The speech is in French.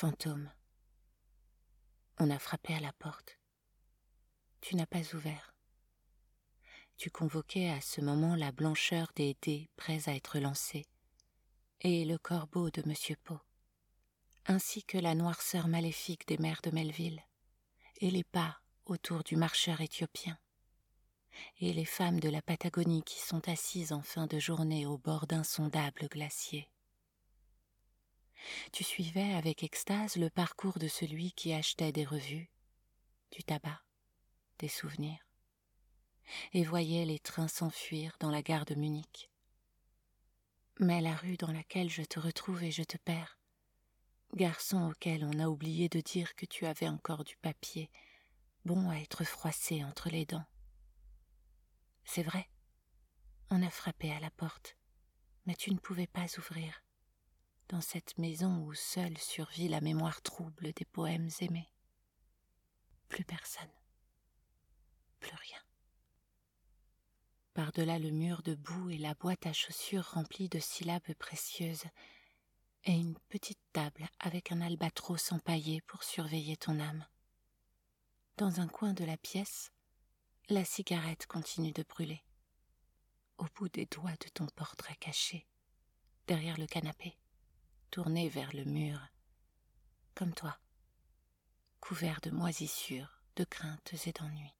Fantôme. On a frappé à la porte. Tu n'as pas ouvert. Tu convoquais à ce moment la blancheur des dés prêts à être lancés, et le corbeau de Monsieur Pau, ainsi que la noirceur maléfique des mers de Melville, et les pas autour du marcheur éthiopien, et les femmes de la Patagonie qui sont assises en fin de journée au bord d'insondables glaciers. Tu suivais avec extase le parcours de celui qui achetait des revues, du tabac, des souvenirs, et voyait les trains s'enfuir dans la gare de Munich. Mais la rue dans laquelle je te retrouve et je te perds, garçon auquel on a oublié de dire que tu avais encore du papier, bon à être froissé entre les dents. C'est vrai, on a frappé à la porte, mais tu ne pouvais pas ouvrir dans cette maison où seule survit la mémoire trouble des poèmes aimés. Plus personne. Plus rien. Par-delà le mur de boue et la boîte à chaussures remplie de syllabes précieuses, et une petite table avec un albatros empaillé pour surveiller ton âme. Dans un coin de la pièce, la cigarette continue de brûler. Au bout des doigts de ton portrait caché, derrière le canapé tourné vers le mur, comme toi, couvert de moisissures, de craintes et d'ennuis.